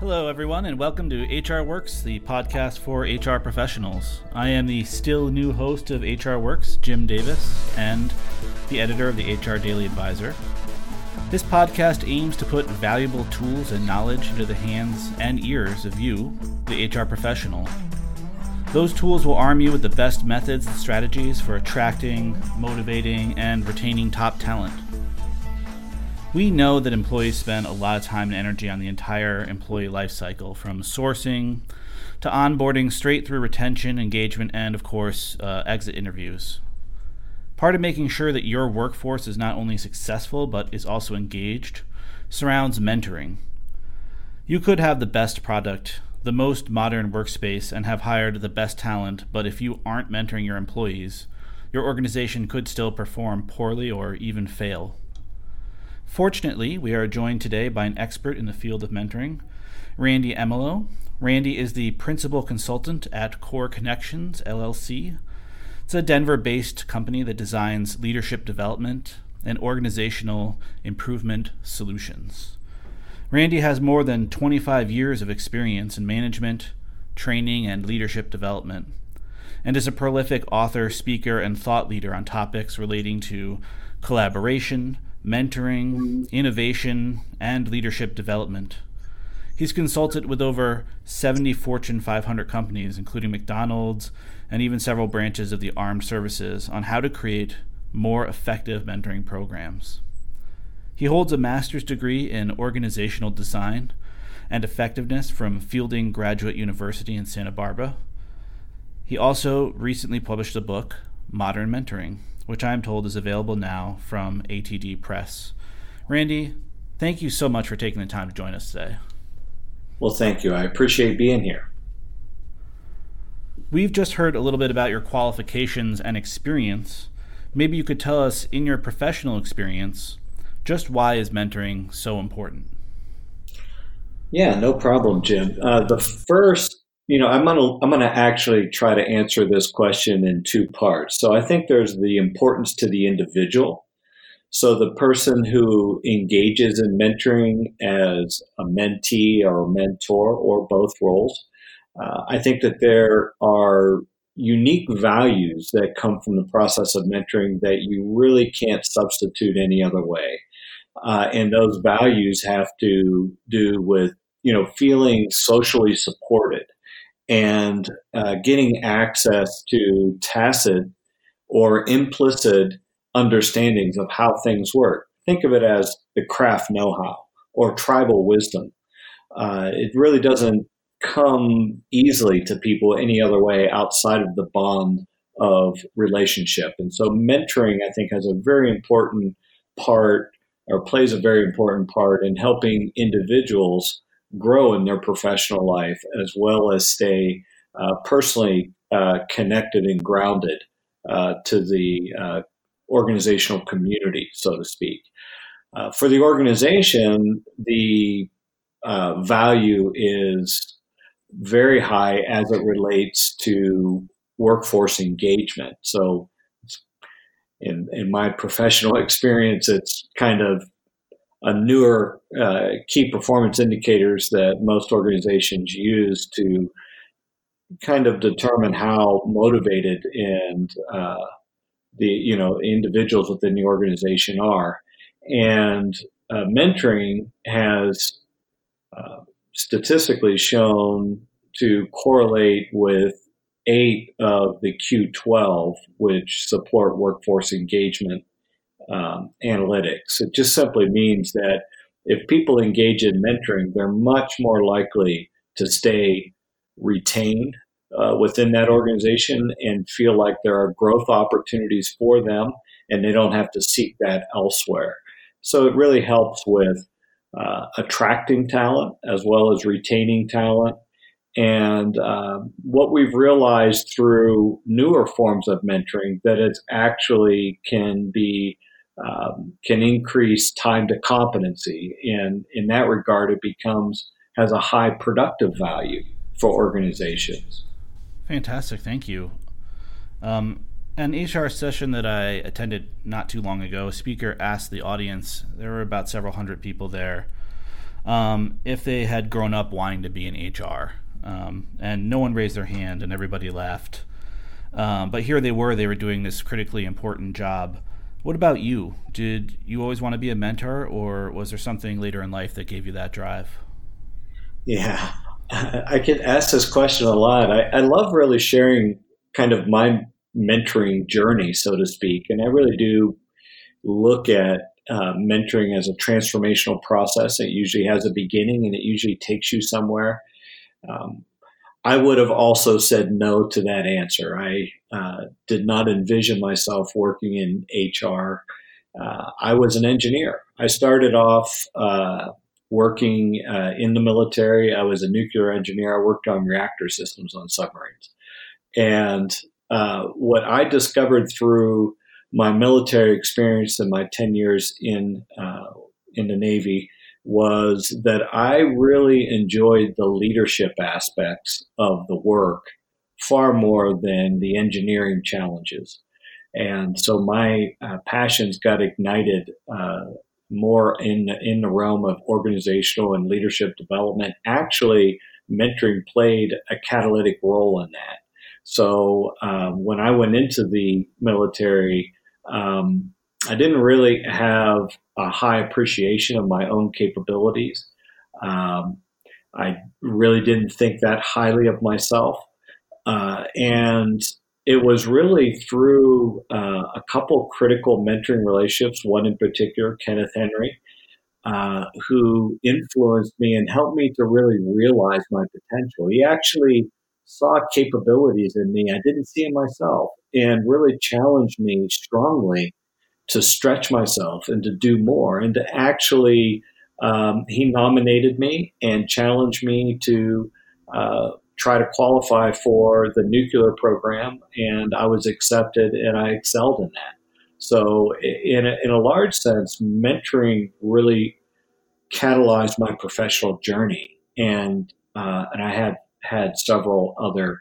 Hello, everyone, and welcome to HR Works, the podcast for HR professionals. I am the still new host of HR Works, Jim Davis, and the editor of the HR Daily Advisor. This podcast aims to put valuable tools and knowledge into the hands and ears of you, the HR professional. Those tools will arm you with the best methods and strategies for attracting, motivating, and retaining top talent. We know that employees spend a lot of time and energy on the entire employee life cycle, from sourcing to onboarding, straight through retention, engagement, and of course, uh, exit interviews. Part of making sure that your workforce is not only successful but is also engaged surrounds mentoring. You could have the best product, the most modern workspace, and have hired the best talent, but if you aren't mentoring your employees, your organization could still perform poorly or even fail. Fortunately, we are joined today by an expert in the field of mentoring, Randy Emelo. Randy is the principal consultant at Core Connections LLC. It's a Denver based company that designs leadership development and organizational improvement solutions. Randy has more than 25 years of experience in management, training, and leadership development, and is a prolific author, speaker, and thought leader on topics relating to collaboration, mentoring, mm-hmm. innovation, and leadership development. He's consulted with over 70 Fortune 500 companies, including McDonald's and even several branches of the armed services, on how to create more effective mentoring programs. He holds a master's degree in organizational design and effectiveness from Fielding Graduate University in Santa Barbara. He also recently published a book, Modern Mentoring, which I am told is available now from ATD Press. Randy, thank you so much for taking the time to join us today. Well, thank you. I appreciate being here. We've just heard a little bit about your qualifications and experience. Maybe you could tell us, in your professional experience, just why is mentoring so important? Yeah, no problem, Jim. Uh, the first you know, I'm gonna I'm gonna actually try to answer this question in two parts. So I think there's the importance to the individual. So the person who engages in mentoring as a mentee or a mentor or both roles, uh, I think that there are unique values that come from the process of mentoring that you really can't substitute any other way. Uh, and those values have to do with you know feeling socially supported and uh, getting access to tacit or implicit understandings of how things work. Think of it as the craft know how or tribal wisdom. Uh, it really doesn't come easily to people any other way outside of the bond of relationship. And so, mentoring, I think, has a very important part or plays a very important part in helping individuals grow in their professional life as well as stay uh, personally uh, connected and grounded uh, to the uh, organizational community, so to speak. Uh, for the organization, the uh, value is very high as it relates to workforce engagement. So, in, in my professional experience, it's kind of a newer uh, key performance indicators that most organizations use to kind of determine how motivated and uh, the you know individuals within the organization are. And uh, mentoring has uh, statistically shown to correlate with eight of the Q12, which support workforce engagement um, analytics. It just simply means that if people engage in mentoring, they're much more likely to stay retained uh, within that organization and feel like there are growth opportunities for them and they don't have to seek that elsewhere. So it really helps with uh, attracting talent as well as retaining talent. And uh, what we've realized through newer forms of mentoring that it actually can be um, can increase time to competency. And in that regard, it becomes has a high productive value for organizations. Fantastic, thank you. Um, an HR session that I attended not too long ago, a speaker asked the audience, there were about several hundred people there, um, if they had grown up wanting to be in HR. Um, and no one raised their hand and everybody laughed. Um, but here they were, they were doing this critically important job. What about you? Did you always want to be a mentor, or was there something later in life that gave you that drive? Yeah, I get asked this question a lot. I, I love really sharing kind of my mentoring journey, so to speak. And I really do look at uh, mentoring as a transformational process. It usually has a beginning and it usually takes you somewhere. Um, I would have also said no to that answer. I uh, did not envision myself working in HR. Uh, I was an engineer. I started off uh, working uh, in the military. I was a nuclear engineer. I worked on reactor systems on submarines. And uh, what I discovered through my military experience and my 10 years in, uh, in the Navy was that I really enjoyed the leadership aspects of the work far more than the engineering challenges. And so my uh, passions got ignited uh, more in in the realm of organizational and leadership development. Actually, mentoring played a catalytic role in that. So um, when I went into the military, um, I didn't really have a high appreciation of my own capabilities. Um, I really didn't think that highly of myself. Uh, and it was really through uh, a couple critical mentoring relationships, one in particular, Kenneth Henry, uh, who influenced me and helped me to really realize my potential. He actually saw capabilities in me I didn't see in myself and really challenged me strongly to stretch myself and to do more and to actually um, he nominated me and challenged me to uh, try to qualify for the nuclear program and i was accepted and i excelled in that. So in a, in a large sense mentoring really catalyzed my professional journey and uh, and i had had several other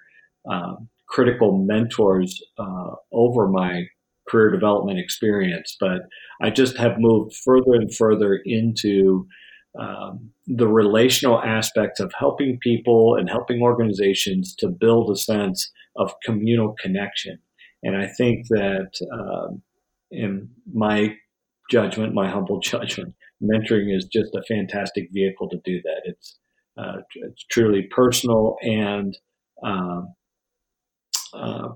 um, critical mentors uh, over my career development experience, but I just have moved further and further into um, the relational aspects of helping people and helping organizations to build a sense of communal connection. And I think that, um, in my judgment, my humble judgment, mentoring is just a fantastic vehicle to do that. It's uh, it's truly personal and um, uh,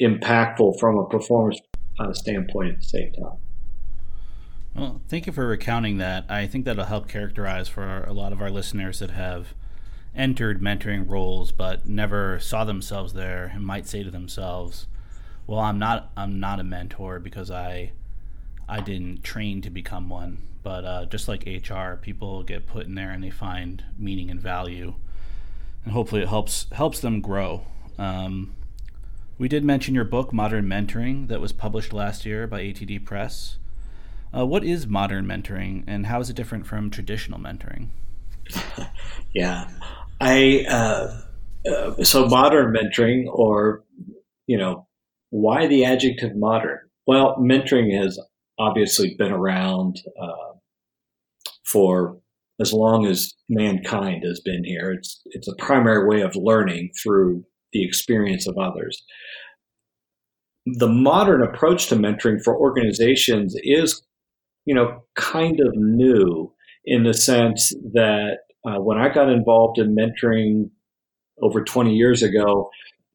impactful from a performance uh, standpoint at the same time. Well, thank you for recounting that. I think that'll help characterize for a lot of our listeners that have entered mentoring roles but never saw themselves there and might say to themselves, "Well, I'm not I'm not a mentor because I I didn't train to become one." But uh, just like HR, people get put in there and they find meaning and value, and hopefully it helps helps them grow. Um, we did mention your book, Modern Mentoring, that was published last year by ATD Press. Uh, what is modern mentoring, and how is it different from traditional mentoring? yeah, I uh, uh, so modern mentoring, or you know, why the adjective modern? Well, mentoring has obviously been around uh, for as long as mankind has been here. It's it's a primary way of learning through the experience of others. The modern approach to mentoring for organizations is, you know, kind of new in the sense that uh, when I got involved in mentoring over 20 years ago,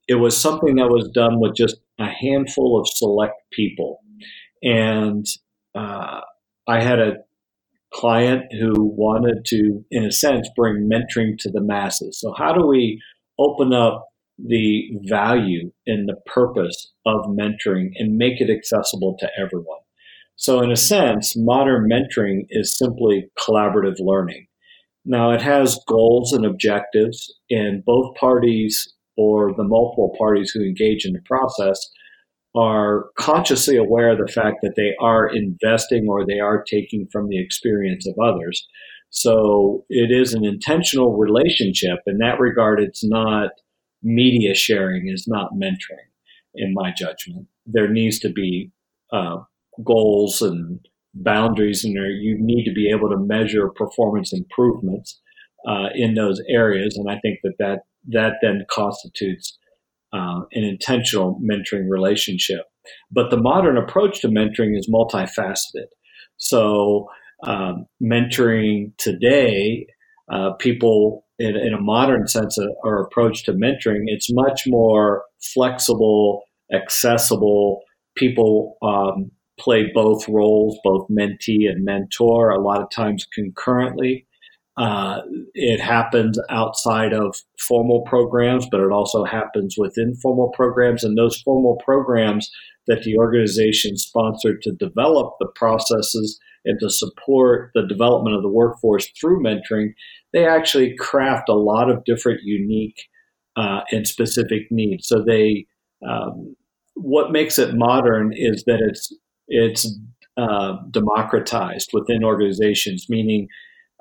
it was something that was done with just a handful of select people. And uh, I had a client who wanted to, in a sense, bring mentoring to the masses. So, how do we open up the value and the purpose of mentoring and make it accessible to everyone? So, in a sense, modern mentoring is simply collaborative learning. Now, it has goals and objectives, and both parties or the multiple parties who engage in the process are consciously aware of the fact that they are investing or they are taking from the experience of others. So it is an intentional relationship. In that regard, it's not media sharing, is not mentoring, in my judgment. There needs to be uh, goals and boundaries and you need to be able to measure performance improvements uh, in those areas. And I think that that, that then constitutes uh, an intentional mentoring relationship. But the modern approach to mentoring is multifaceted. So, um, mentoring today, uh, people in, in, a modern sense of, or approach to mentoring, it's much more flexible, accessible. People um, play both roles, both mentee and mentor, a lot of times concurrently. Uh, it happens outside of formal programs, but it also happens within formal programs. And those formal programs that the organization sponsored to develop the processes and to support the development of the workforce through mentoring, they actually craft a lot of different unique uh, and specific needs. So they, um, what makes it modern is that it's it's uh, democratized within organizations, meaning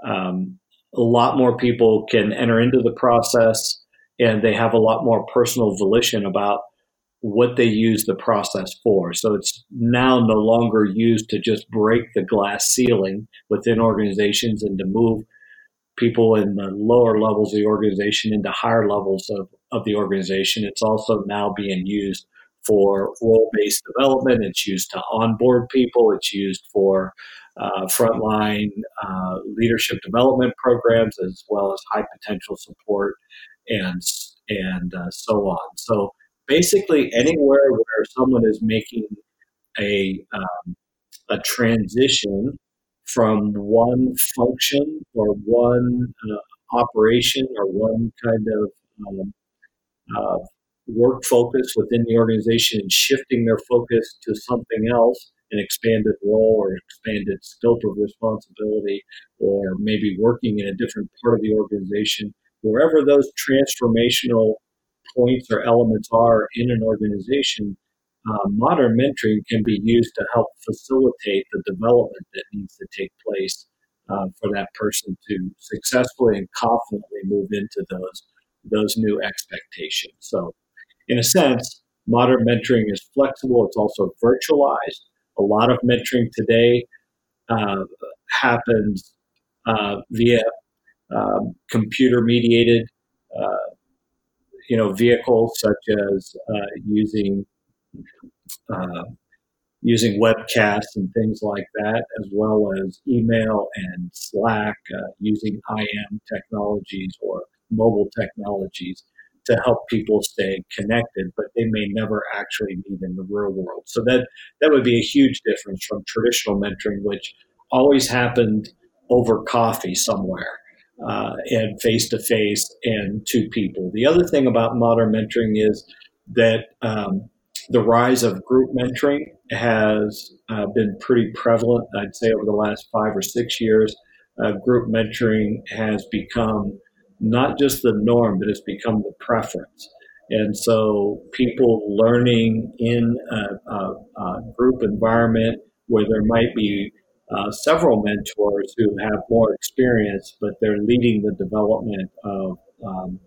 um, a lot more people can enter into the process and they have a lot more personal volition about what they use the process for. So it's now no longer used to just break the glass ceiling within organizations and to move people in the lower levels of the organization into higher levels of, of the organization. It's also now being used for role based development. It's used to onboard people. It's used for uh, frontline uh, leadership development programs as well as high potential support and and uh, so on. So basically, anywhere where someone is making a um, a transition from one function or one uh, operation or one kind of um, work focus within the organization and shifting their focus to something else, an expanded role or expanded scope of responsibility, or maybe working in a different part of the organization, wherever those transformational points or elements are in an organization, uh, modern mentoring can be used to help facilitate the development that needs to take place uh, for that person to successfully and confidently move into those those new expectations. So in a sense, modern mentoring is flexible. It's also virtualized. A lot of mentoring today uh, happens uh, via um, computer mediated, uh, you know, vehicles such as uh, using uh, using webcasts and things like that, as well as email and Slack, uh, using IM technologies or mobile technologies to help people stay connected, but they may never actually meet in the real world. So that that would be a huge difference from traditional mentoring, which always happened over coffee somewhere uh, and face to face and to people. The other thing about modern mentoring is that um, the rise of group mentoring has uh, been pretty prevalent. I'd say over the last five or six years, uh, group mentoring has become not just the norm, but it's become the preference. And so people learning in a, a, a group environment where there might be uh, several mentors who have more experience, but they're leading the development of, um,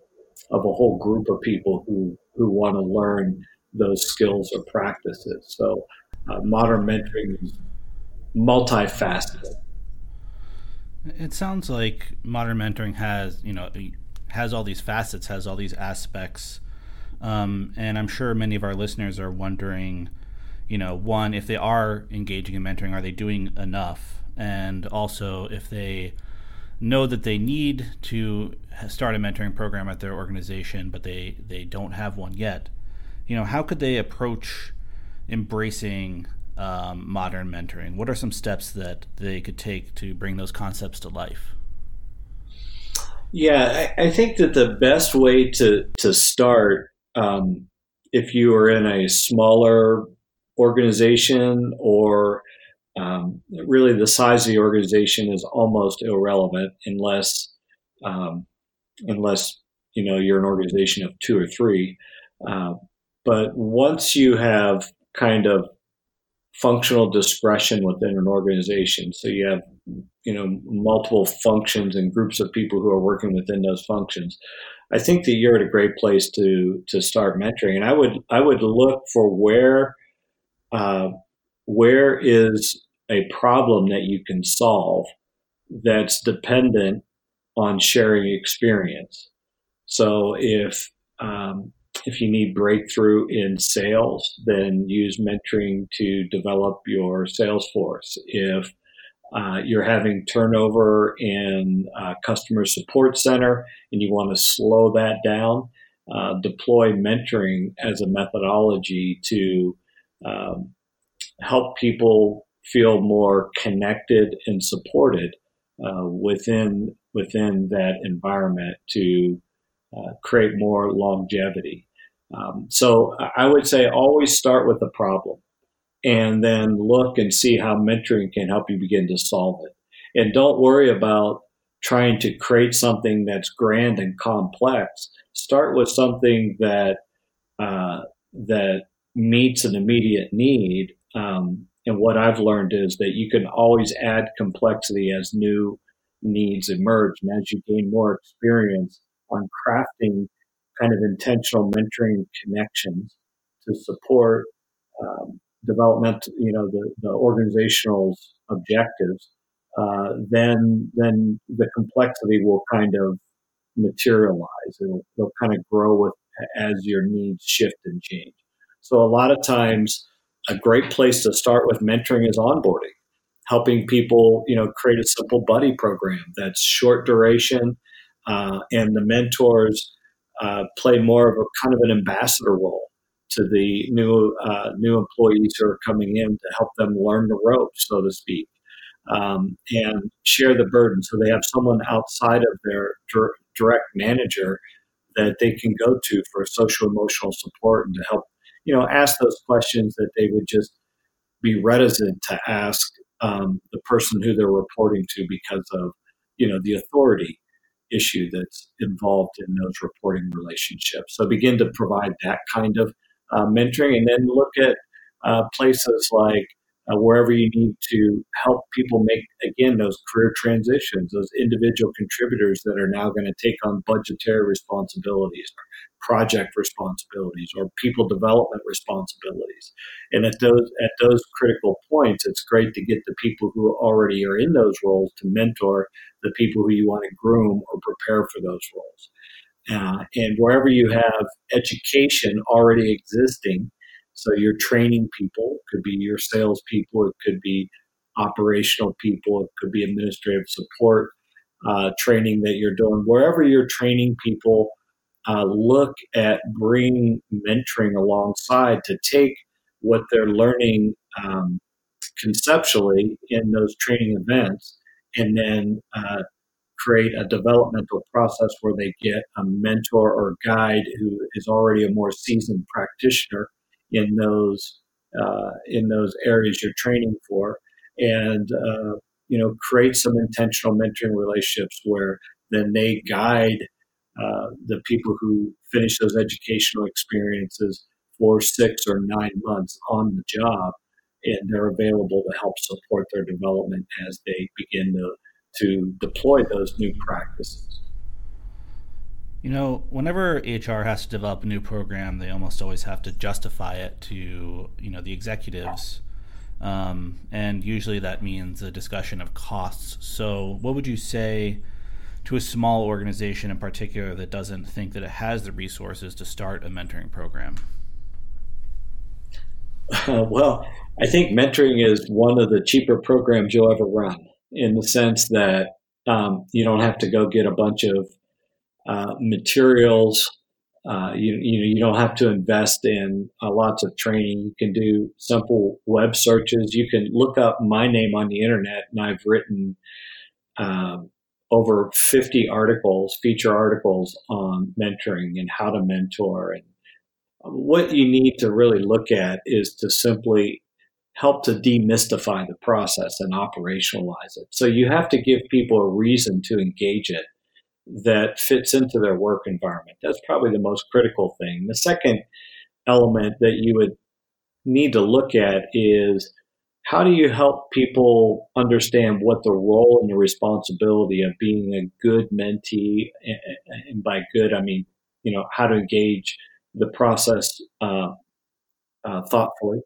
of a whole group of people who, who want to learn those skills or practices. So uh, modern mentoring is multifaceted. It sounds like modern mentoring has, you know, has all these facets, has all these aspects, um, and I'm sure many of our listeners are wondering, you know, one, if they are engaging in mentoring, are they doing enough, and also if they know that they need to start a mentoring program at their organization, but they they don't have one yet. You know, how could they approach embracing um, modern mentoring? What are some steps that they could take to bring those concepts to life? Yeah, I, I think that the best way to to start, um, if you are in a smaller organization or um, really the size of the organization is almost irrelevant unless um, unless you know you're an organization of two or three. Uh, but once you have kind of functional discretion within an organization. So you have, you know, multiple functions and groups of people who are working within those functions. I think that you're at a great place to to start mentoring, and I would I would look for where uh, where is a problem that you can solve that's dependent on sharing experience. So if um, if you need breakthrough in sales, then use mentoring to develop your sales force. If uh, you're having turnover in customer support center and you want to slow that down, uh, deploy mentoring as a methodology to um, help people feel more connected and supported uh, within within that environment to uh, create more longevity. Um, so I would say always start with a problem and then look and see how mentoring can help you begin to solve it. And don't worry about trying to create something that's grand and complex. Start with something that uh, that meets an immediate need. Um, and what I've learned is that you can always add complexity as new needs emerge, and as you gain more experience on crafting kind of intentional mentoring connections to support um, development, you know, the, the organizational objectives, uh, then then the complexity will kind of materialize. It'll, it'll kind of grow with as your needs shift and change. So a lot of times, a great place to start with mentoring is onboarding, helping people, you know, create a simple buddy program that's short duration, uh, and the mentors uh, play more of a kind of an ambassador role to the new uh, new employees who are coming in to help them learn the ropes, so to speak, um, and share the burden. So they have someone outside of their direct manager that they can go to for social emotional support and to help, you know, ask those questions that they would just be reticent to ask um, the person who they're reporting to because of, you know, the authority issue that's involved in those reporting relationships. So begin to provide that kind of uh, mentoring and then look at uh, places like uh, wherever you need to help people make, again, those career transitions, those individual contributors that are now going to take on budgetary responsibilities or project responsibilities or people development responsibilities. And at those, at those critical points, it's great to get the people who already are in those roles to mentor the people who you want to groom or prepare for those roles. Uh, and wherever you have education already existing, so you're training people, it could be your salespeople, it could be operational people, it could be administrative support uh, training that you're doing. Wherever you're training people, uh, look at bringing mentoring alongside to take what they're learning um, conceptually in those training events and then uh, create a developmental process where they get a mentor or guide who is already a more seasoned practitioner in those uh, in those areas you're training for, and uh, you know create some intentional mentoring relationships where then they guide uh, the people who finish those educational experiences for six or nine months on the job, and they're available to help support their development as they begin to to deploy those new practices. You know, whenever HR has to develop a new program, they almost always have to justify it to you know the executives, um, and usually that means a discussion of costs. So, what would you say to a small organization in particular that doesn't think that it has the resources to start a mentoring program? Uh, well, I think mentoring is one of the cheaper programs you'll ever run in the sense that um, you don't have to go get a bunch of uh, materials. Uh, you, you know, you don't have to invest in uh, lots of training. You can do simple web searches. You can look up my name on the internet, and I've written um, over 50 articles, feature articles on mentoring and how to mentor. And what you need to really look at is to simply help to demystify the process and operationalize it. So you have to give people a reason to engage it that fits into their work environment. That's probably the most critical thing. The second element that you would need to look at is how do you help people understand what the role and the responsibility of being a good mentee, and by good, I mean, you know, how to engage the process uh, uh, thoughtfully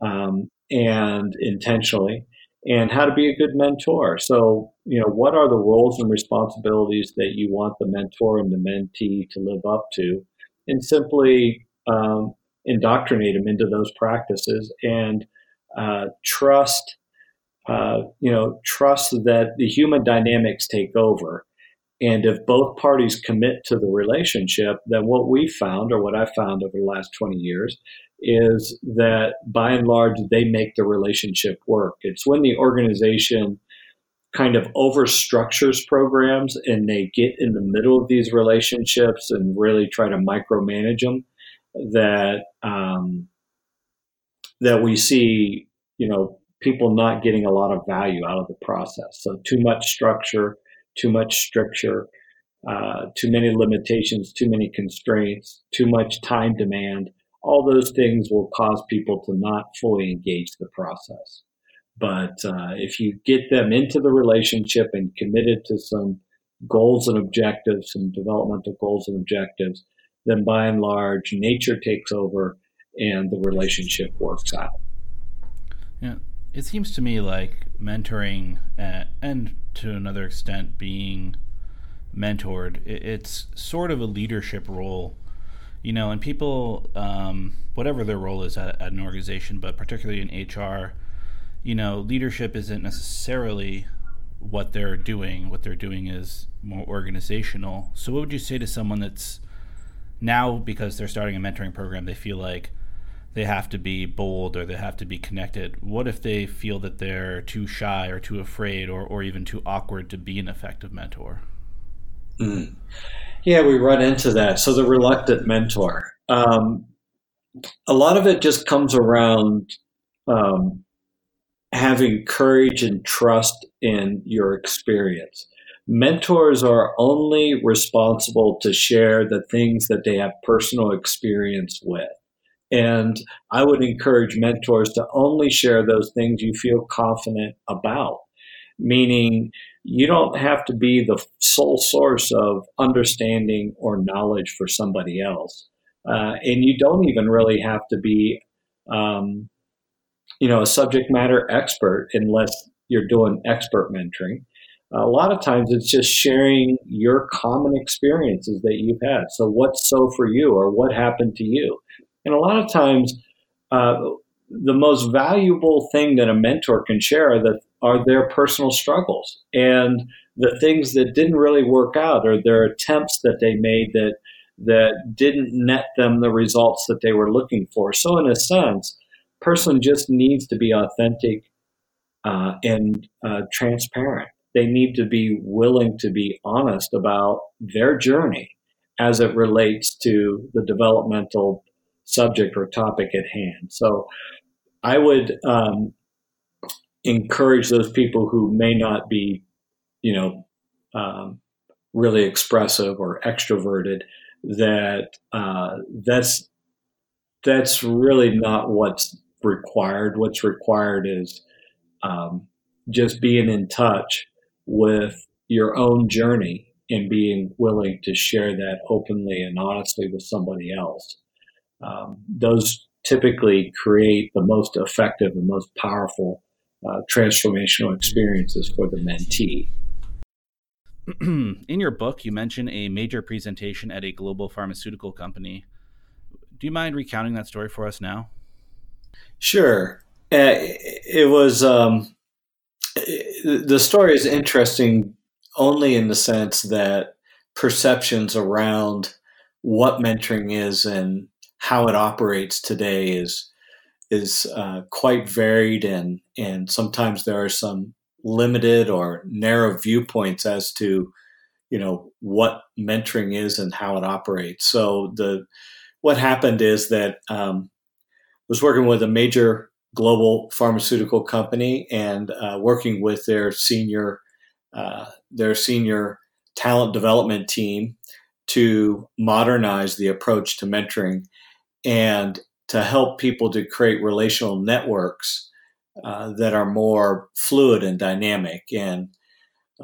um, and intentionally, and how to be a good mentor. So, you know, what are the roles and responsibilities that you want the mentor and the mentee to live up to, and simply um, indoctrinate them into those practices and uh, trust. Uh, you know, trust that the human dynamics take over. And if both parties commit to the relationship, then what we found, or what I found over the last 20 years, is that by and large, they make the relationship work. It's when the organization kind of overstructures programs and they get in the middle of these relationships and really try to micromanage them that um, that we see, you know, people not getting a lot of value out of the process. So too much structure, too much stricture, uh, too many limitations, too many constraints, too much time demand all those things will cause people to not fully engage the process. But uh, if you get them into the relationship and committed to some goals and objectives, some developmental goals and objectives, then by and large, nature takes over and the relationship works out. Yeah, it seems to me like mentoring uh, and to another extent being mentored, it's sort of a leadership role you know, and people, um, whatever their role is at, at, an organization, but particularly in HR, you know, leadership isn't necessarily what they're doing. What they're doing is more organizational. So, what would you say to someone that's now, because they're starting a mentoring program, they feel like they have to be bold or they have to be connected? What if they feel that they're too shy or too afraid or, or even too awkward to be an effective mentor? Mm. Yeah, we run into that. So the reluctant mentor. Um, a lot of it just comes around um, having courage and trust in your experience. Mentors are only responsible to share the things that they have personal experience with. And I would encourage mentors to only share those things you feel confident about, meaning you don't have to be the sole source of understanding or knowledge for somebody else. Uh, and you don't even really have to be, um, you know, a subject matter expert unless you're doing expert mentoring. A lot of times it's just sharing your common experiences that you've had. So, what's so for you, or what happened to you? And a lot of times, uh, the most valuable thing that a mentor can share are, the, are their personal struggles and the things that didn't really work out or their attempts that they made that that didn't net them the results that they were looking for. So in a sense, person just needs to be authentic uh, and uh, transparent. They need to be willing to be honest about their journey as it relates to the developmental subject or topic at hand. So I would um, encourage those people who may not be, you know, um, really expressive or extroverted that uh, that's that's really not what's required. What's required is um, just being in touch with your own journey and being willing to share that openly and honestly with somebody else. Um, those typically create the most effective and most powerful uh, transformational experiences for the mentee. In your book, you mention a major presentation at a global pharmaceutical company. Do you mind recounting that story for us now? Sure. Uh, it was um, the story is interesting only in the sense that perceptions around what mentoring is and how it operates today is is uh, quite varied and and sometimes there are some limited or narrow viewpoints as to you know what mentoring is and how it operates. So the what happened is that um, I was working with a major global pharmaceutical company and uh, working with their senior uh, their senior talent development team to modernize the approach to mentoring. And to help people to create relational networks uh, that are more fluid and dynamic. And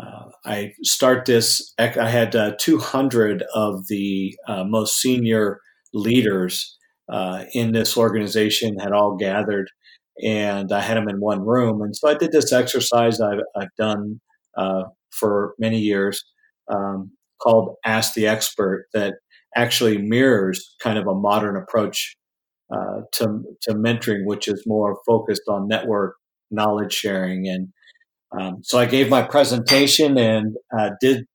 uh, I start this, I had uh, 200 of the uh, most senior leaders uh, in this organization had all gathered and I had them in one room. And so I did this exercise I've, I've done uh, for many years um, called Ask the Expert that actually mirrors kind of a modern approach uh, to, to mentoring, which is more focused on network knowledge sharing. And um, so I gave my presentation and uh, did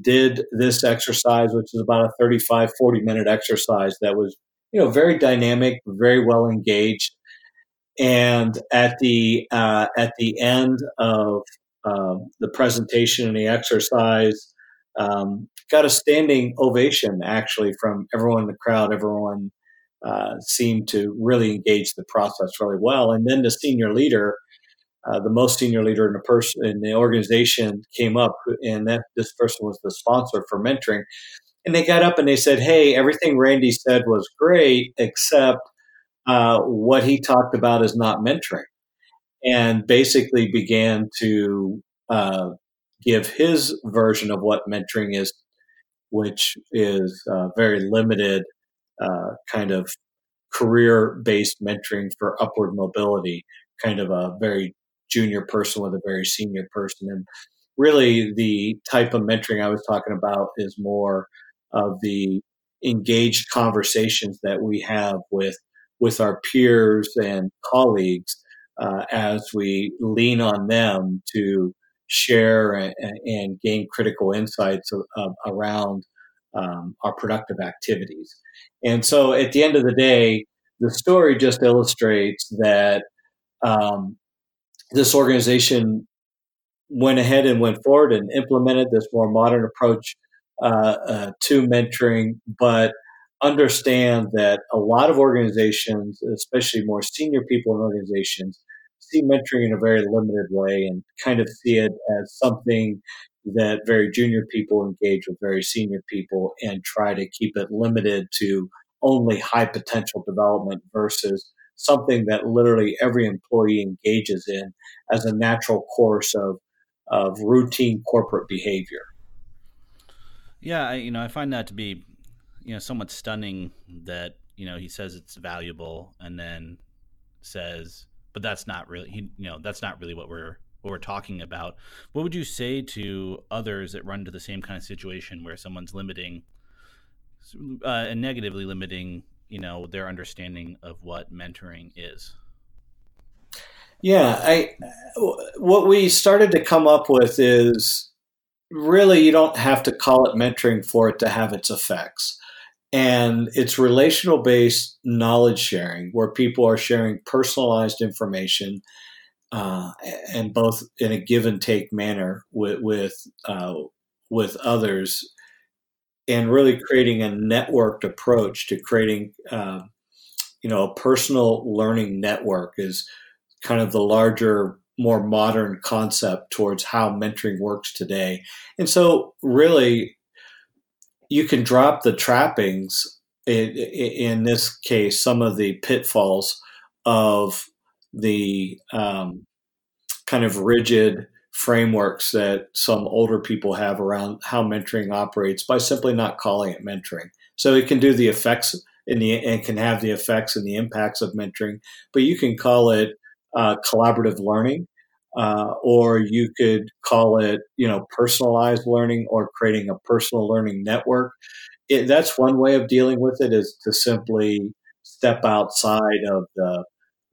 did this exercise, which is about a 35, 40 minute exercise that was, you know, very dynamic, very well engaged. And at the uh, at the end of um, the presentation and the exercise, um, got a standing ovation actually from everyone in the crowd. Everyone uh, seemed to really engage the process really well. And then the senior leader, uh, the most senior leader in the person in the organization, came up, and that this person was the sponsor for mentoring. And they got up and they said, "Hey, everything Randy said was great, except uh, what he talked about is not mentoring, and basically began to uh, give his version of what mentoring is, which is uh, very limited, uh, kind of career based mentoring for upward mobility, kind of a very junior person with a very senior person. And really, the type of mentoring I was talking about is more of the engaged conversations that we have with with our peers and colleagues uh, as we lean on them to share and, and gain critical insights around um, our productive activities. And so at the end of the day, the story just illustrates that um, this organization went ahead and went forward and implemented this more modern approach uh, uh, to mentoring, but understand that a lot of organizations, especially more senior people in organizations, see mentoring in a very limited way and kind of see it as something that very junior people engage with very senior people and try to keep it limited to only high potential development versus something that literally every employee engages in as a natural course of, of routine corporate behavior. Yeah, I, you know, I find that to be you know somewhat stunning that you know he says it's valuable and then says but that's not really he, you know that's not really what we're what we're talking about what would you say to others that run into the same kind of situation where someone's limiting uh, and negatively limiting you know their understanding of what mentoring is? Yeah i what we started to come up with is really you don't have to call it mentoring for it to have its effects. And it's relational based knowledge sharing where people are sharing personalized information uh, and both in a give and take manner with with, uh, with others and really creating a networked approach to creating uh, you know a personal learning network is kind of the larger more modern concept towards how mentoring works today. And so really you can drop the trappings in, in this case some of the pitfalls of the um, kind of rigid frameworks that some older people have around how mentoring operates by simply not calling it mentoring so it can do the effects in the and can have the effects and the impacts of mentoring but you can call it uh, collaborative learning uh, or you could call it, you know, personalized learning or creating a personal learning network. It, that's one way of dealing with it is to simply step outside of the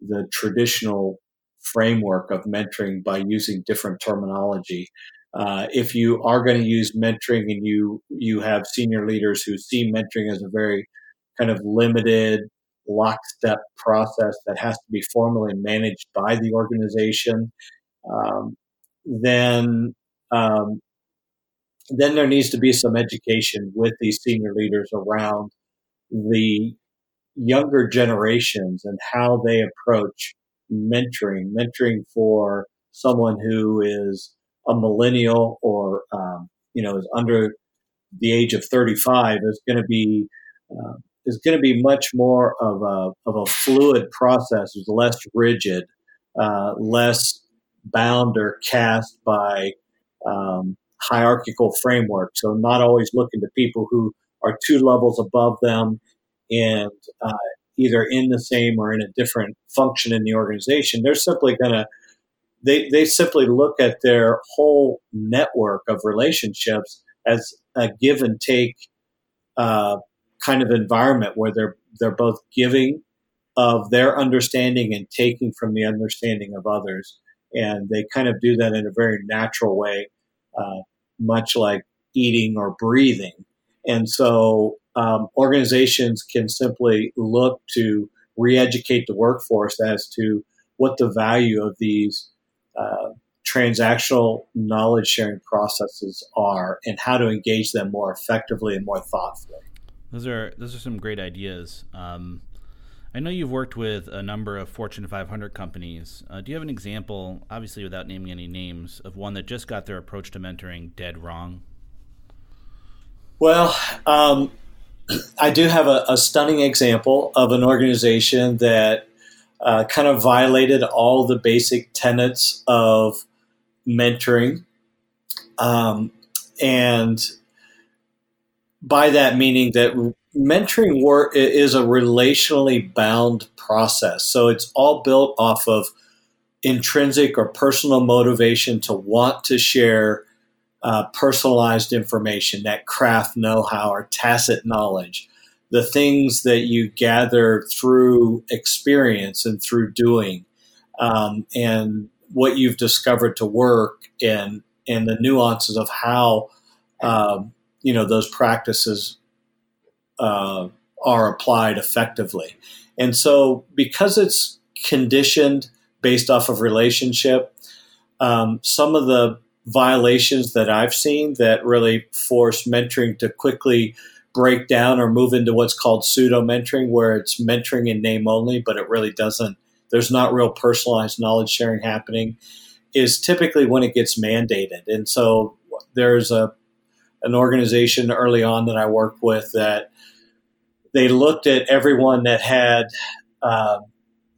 the traditional framework of mentoring by using different terminology. Uh, if you are going to use mentoring and you you have senior leaders who see mentoring as a very kind of limited lockstep process that has to be formally managed by the organization um, then um, then there needs to be some education with these senior leaders around the younger generations and how they approach mentoring, mentoring for someone who is a millennial or um, you know is under the age of 35 is going to be uh, is going to be much more of a of a fluid process, is less rigid, uh, less bound or cast by um, hierarchical framework. So not always looking to people who are two levels above them and uh, either in the same or in a different function in the organization, they're simply going to they they simply look at their whole network of relationships as a give and take uh, kind of environment where they're they're both giving of their understanding and taking from the understanding of others, and they kind of do that in a very natural way, uh, much like eating or breathing. And so um, organizations can simply look to re-educate the workforce as to what the value of these uh, transactional knowledge sharing processes are and how to engage them more effectively and more thoughtfully. Those are those are some great ideas. Um, I know you've worked with a number of Fortune 500 companies. Uh, do you have an example, obviously without naming any names, of one that just got their approach to mentoring dead wrong? Well, um, I do have a, a, stunning example of an organization that uh, kind of violated all the basic tenets of mentoring. Um, and by that meaning that mentoring work is a relationally bound process. So it's all built off of intrinsic or personal motivation to want to share uh, personalized information, that craft know how or tacit knowledge, the things that you gather through experience and through doing, um, and what you've discovered to work and and the nuances of how um, you know those practices uh, are applied effectively. And so, because it's conditioned based off of relationship, um, some of the violations that I've seen that really force mentoring to quickly break down or move into what's called pseudo mentoring, where it's mentoring in name only, but it really doesn't, there's not real personalized knowledge sharing happening, is typically when it gets mandated. And so there's a an organization early on that I worked with that they looked at everyone that had, uh,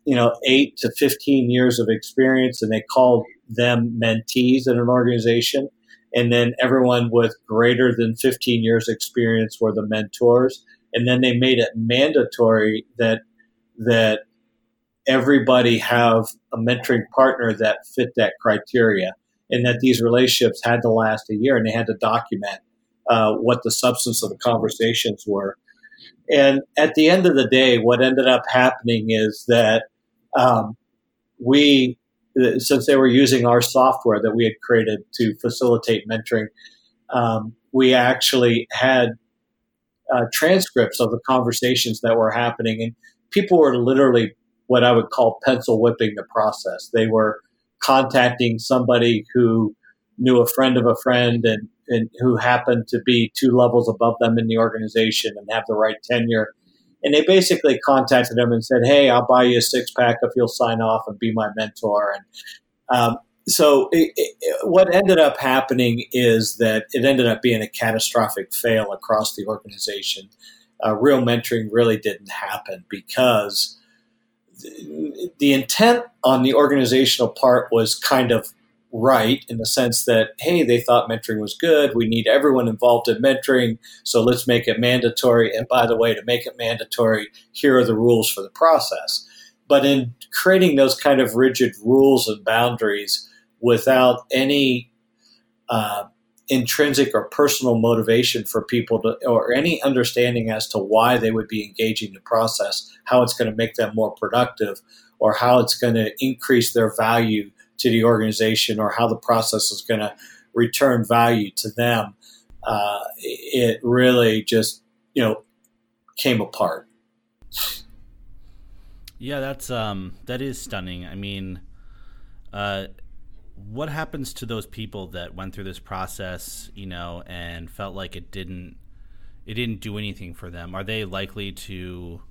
you know, eight to 15 years of experience and they called them mentees in an organization. And then everyone with greater than 15 years experience were the mentors. And then they made it mandatory that, that everybody have a mentoring partner that fit that criteria and that these relationships had to last a year and they had to document uh, what the substance of the conversations were. And at the end of the day, what ended up happening is that um, we since they were using our software that we had created to facilitate mentoring, um, we actually had uh, transcripts of the conversations that were happening, and people were literally what I would call pencil whipping the process. They were contacting somebody who knew a friend of a friend and, and who happened to be two levels above them in the organization and have the right tenure and they basically contacted him and said, "Hey, I'll buy you a six pack if you'll sign off and be my mentor." And um, so, it, it, what ended up happening is that it ended up being a catastrophic fail across the organization. Uh, real mentoring really didn't happen because the, the intent on the organizational part was kind of right in the sense that, hey, they thought mentoring was good. We need everyone involved in mentoring. So let's make it mandatory. And by the way, to make it mandatory, here are the rules for the process. But in creating those kind of rigid rules and boundaries without any uh, intrinsic or personal motivation for people to, or any understanding as to why they would be engaging the process, how it's going to make them more productive, or how it's going to increase their value to the organization or how the process is going to return value to them, uh, it really just you know came apart. Yeah, that's um, that is stunning. I mean, uh, what happens to those people that went through this process, you know, and felt like it didn't it didn't do anything for them? Are they likely to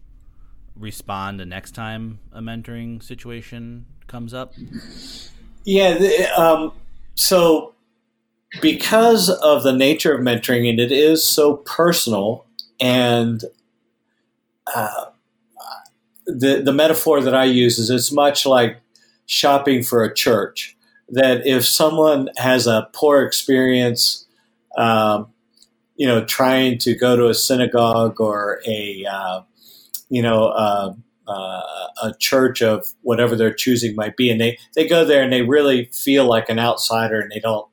respond the next time a mentoring situation comes up? Yeah. The, um, so, because of the nature of mentoring, and it is so personal, and uh, the the metaphor that I use is it's much like shopping for a church. That if someone has a poor experience, um, you know, trying to go to a synagogue or a uh, you know, uh, uh, a church of whatever their choosing might be, and they they go there and they really feel like an outsider, and they don't.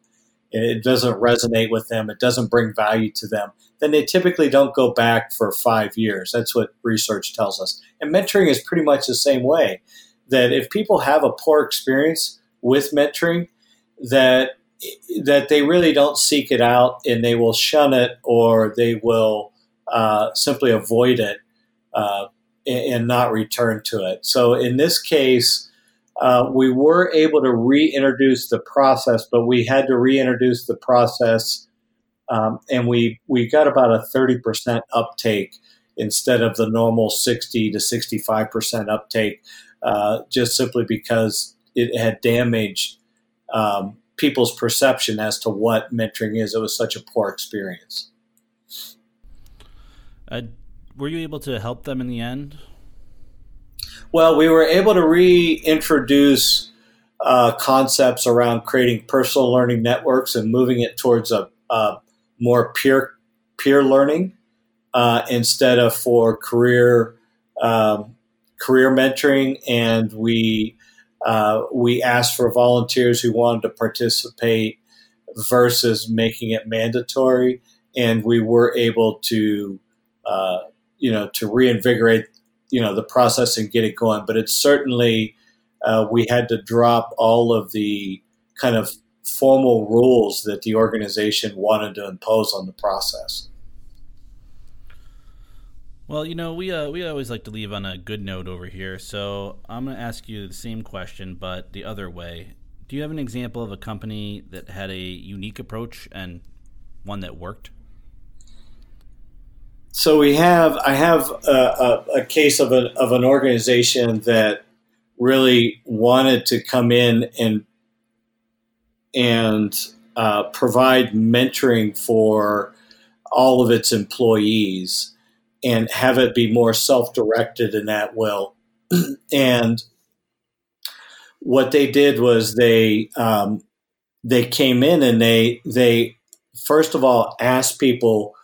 It doesn't resonate with them. It doesn't bring value to them. Then they typically don't go back for five years. That's what research tells us. And mentoring is pretty much the same way. That if people have a poor experience with mentoring, that that they really don't seek it out and they will shun it or they will uh, simply avoid it uh, and, and, not return to it. So in this case, uh, we were able to reintroduce the process, but we had to reintroduce the process, um, and we we got about a thirty percent uptake instead of the normal sixty to sixty five percent uptake, uh, just simply because it had damaged. Um, people's perception as to what mentoring is. It was such a poor experience. Uh, were you able to help them in the end? Well, we were able to reintroduce uh, concepts around creating personal learning networks and moving it towards a, a more peer peer learning uh, instead of for career um, career mentoring. And we uh, we asked for volunteers who wanted to participate versus making it mandatory, and we were able to, uh, you know, to reinvigorate, you know, the process and get it going. But it's certainly uh, we had to drop all of the kind of formal rules that the organization wanted to impose on the process. Well, you know, we uh, we always like to leave on a good note over here, so I'm going to ask you the same question, but the other way. Do you have an example of a company that had a unique approach and one that worked? So we have, I have a, a, a case of, of an organization that really wanted to come in and and uh, provide mentoring for all of its employees and have it be more self-directed in that will. and what they did was they um, they came in and they they first of all asked people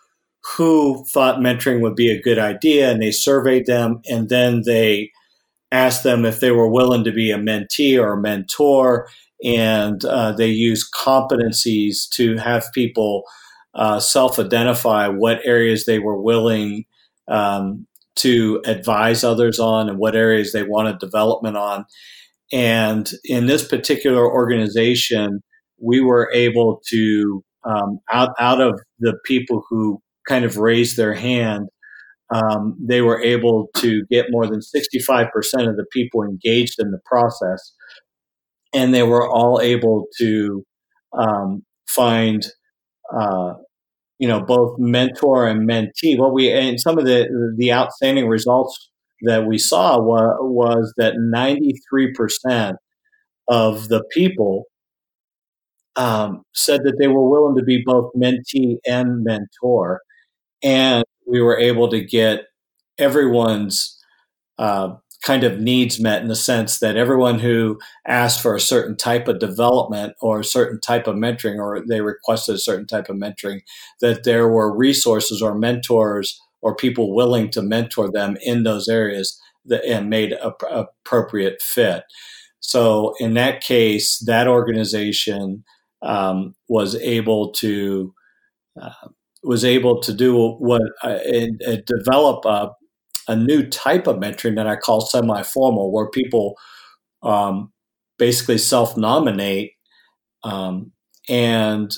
who thought mentoring would be a good idea, and they surveyed them, and then they asked them if they were willing to be a mentee or a mentor, and uh, they used competencies to have people uh, self-identify what areas they were willing um, to advise others on and what areas they wanted development on. And in this particular organization, we were able to, um, out, out of the people who kind of raised their hand, um, they were able to get more than 65% of the people engaged in the process. And they were all able to um, find uh, you know both mentor and mentee. What we and some of the the outstanding results that we saw was, was that ninety three percent of the people um, said that they were willing to be both mentee and mentor, and we were able to get everyone's uh, kind of needs met in the sense that everyone who asked for a certain type of development or a certain type of mentoring or they requested a certain type of mentoring that there were resources or mentors or people willing to mentor them in those areas that, and made a, appropriate fit. So in that case that organization um, was able to uh, was able to do what uh, and, and develop a a new type of mentoring that I call semi formal, where people um, basically self nominate um, and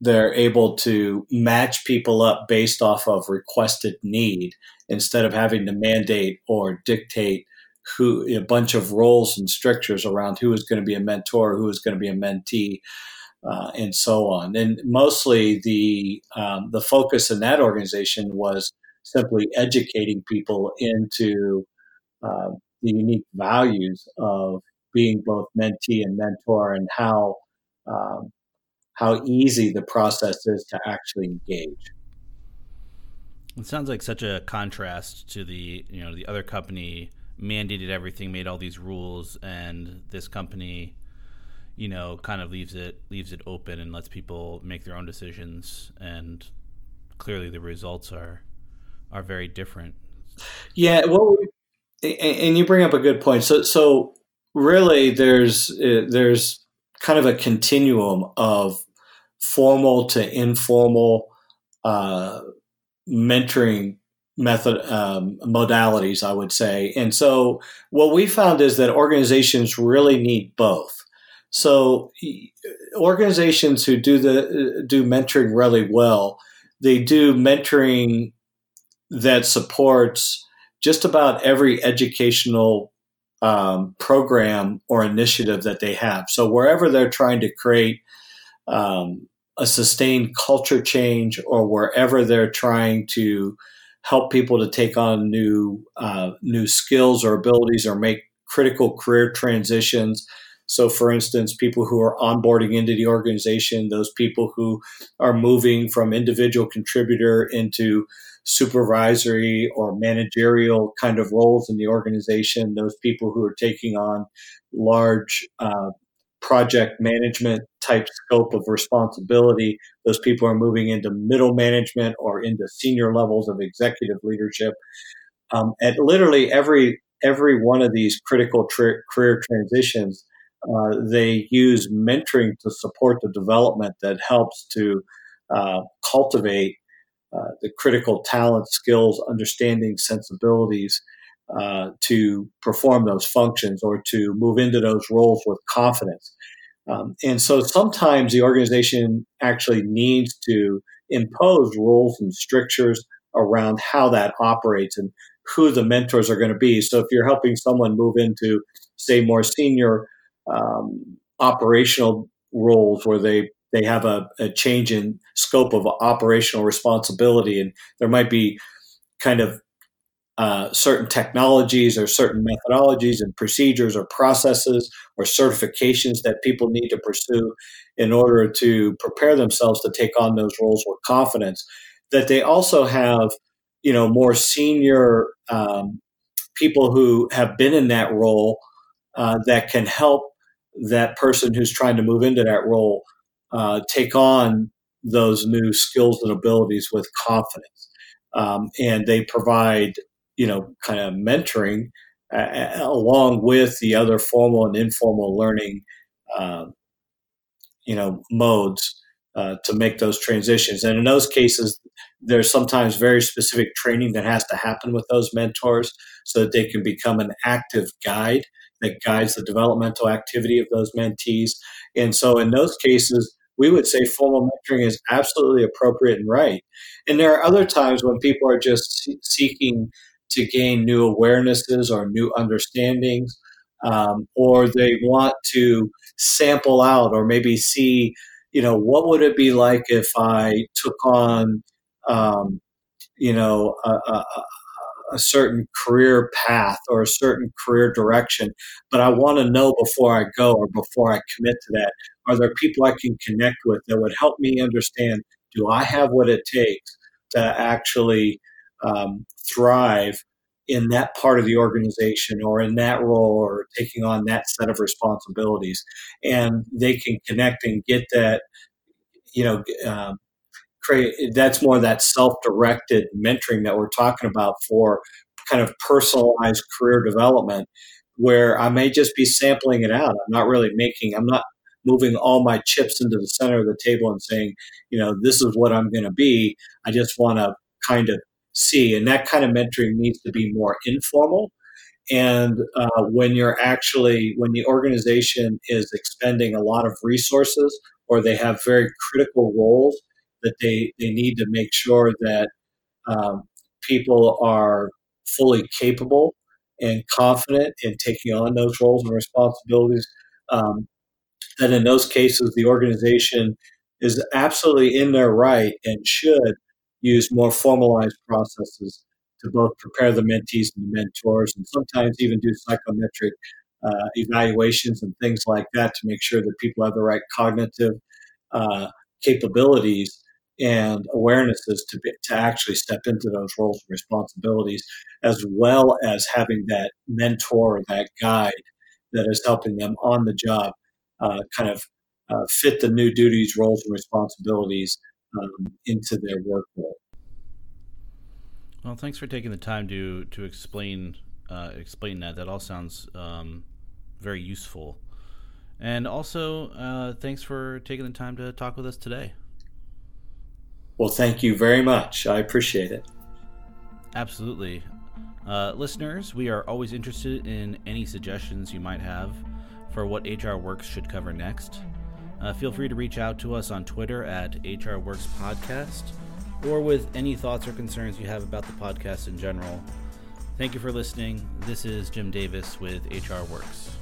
they're able to match people up based off of requested need instead of having to mandate or dictate who a bunch of roles and strictures around who is going to be a mentor, who is going to be a mentee, uh, and so on. And mostly the um, the focus in that organization was simply educating people into uh, the unique values of being both mentee and mentor and how um, how easy the process is to actually engage. It sounds like such a contrast to the you know the other company mandated everything, made all these rules, and this company, you know, kind of leaves it leaves it open and lets people make their own decisions. And clearly, the results are are very different. Yeah, well, and you bring up a good point. So, so really, there's uh, there's kind of a continuum of formal to informal uh, mentoring method um, modalities, I would say. And so, what we found is that organizations really need both. So, organizations who do the do mentoring really well, they do mentoring that supports just about every educational um, program or initiative that they have. So wherever they're trying to create um, a sustained culture change, or wherever they're trying to help people to take on new uh, new skills or abilities, or make critical career transitions. So, for instance, people who are onboarding into the organization, those people who are moving from individual contributor into supervisory or managerial kind of roles in the organization, those people who are taking on large uh, project management type scope of responsibility, those people are moving into middle management or into senior levels of executive leadership. Um, at literally every every one of these critical tra- career transitions, uh, they use mentoring to support the development that helps to uh, cultivate uh, the critical talent, skills, understanding, sensibilities uh, to perform those functions or to move into those roles with confidence. Um, and so sometimes the organization actually needs to impose rules and strictures around how that operates and who the mentors are going to be. So if you're helping someone move into, say, more senior um, operational roles where they they have a, a change in scope of operational responsibility, and there might be kind of uh, certain technologies or certain methodologies and procedures or processes or certifications that people need to pursue in order to prepare themselves to take on those roles with confidence. That they also have, you know, more senior um, people who have been in that role uh, that can help that person who's trying to move into that role uh, take on those new skills and abilities with confidence. Um, and they provide, you know, kind of mentoring uh, along with the other formal and informal learning, uh, you know, modes uh, to make those transitions. And in those cases, there's sometimes very specific training that has to happen with those mentors so that they can become an active guide that guides the developmental activity of those mentees. And so in those cases, we would say formal mentoring is absolutely appropriate and right. And there are other times when people are just seeking to gain new awarenesses or new understandings, um, or they want to sample out or maybe see, you know, what would it be like if I took on, um, you know, a, a, a certain career path or a certain career direction, but I want to know before I go or before I commit to that. Are there people I can connect with that would help me understand do I have what it takes to actually um, thrive in that part of the organization or in that role or taking on that set of responsibilities? And they can connect and get that, you know, um, that's more that self-directed mentoring that we're talking about for kind of personalized career development where I may just be sampling it out. I'm not really making I'm not moving all my chips into the center of the table and saying, you know, this is what I'm going to be. I just want to kind of see. And that kind of mentoring needs to be more informal. And uh, when you're actually, when the organization is expending a lot of resources or they have very critical roles that they, they need to make sure that um, people are fully capable and confident in taking on those roles and responsibilities. Um, that in those cases, the organization is absolutely in their right and should use more formalized processes to both prepare the mentees and the mentors, and sometimes even do psychometric uh, evaluations and things like that to make sure that people have the right cognitive uh, capabilities and awarenesses to be, to actually step into those roles and responsibilities, as well as having that mentor, that guide that is helping them on the job, uh, kind of uh, fit the new duties, roles, and responsibilities um, into their work role. Well, thanks for taking the time to to explain uh, explain that. That all sounds um, very useful. And also, uh, thanks for taking the time to talk with us today. Well, thank you very much. I appreciate it. Absolutely. Uh, listeners, we are always interested in any suggestions you might have for what HR Works should cover next. Uh, feel free to reach out to us on Twitter at HR Works Podcast or with any thoughts or concerns you have about the podcast in general. Thank you for listening. This is Jim Davis with HR Works.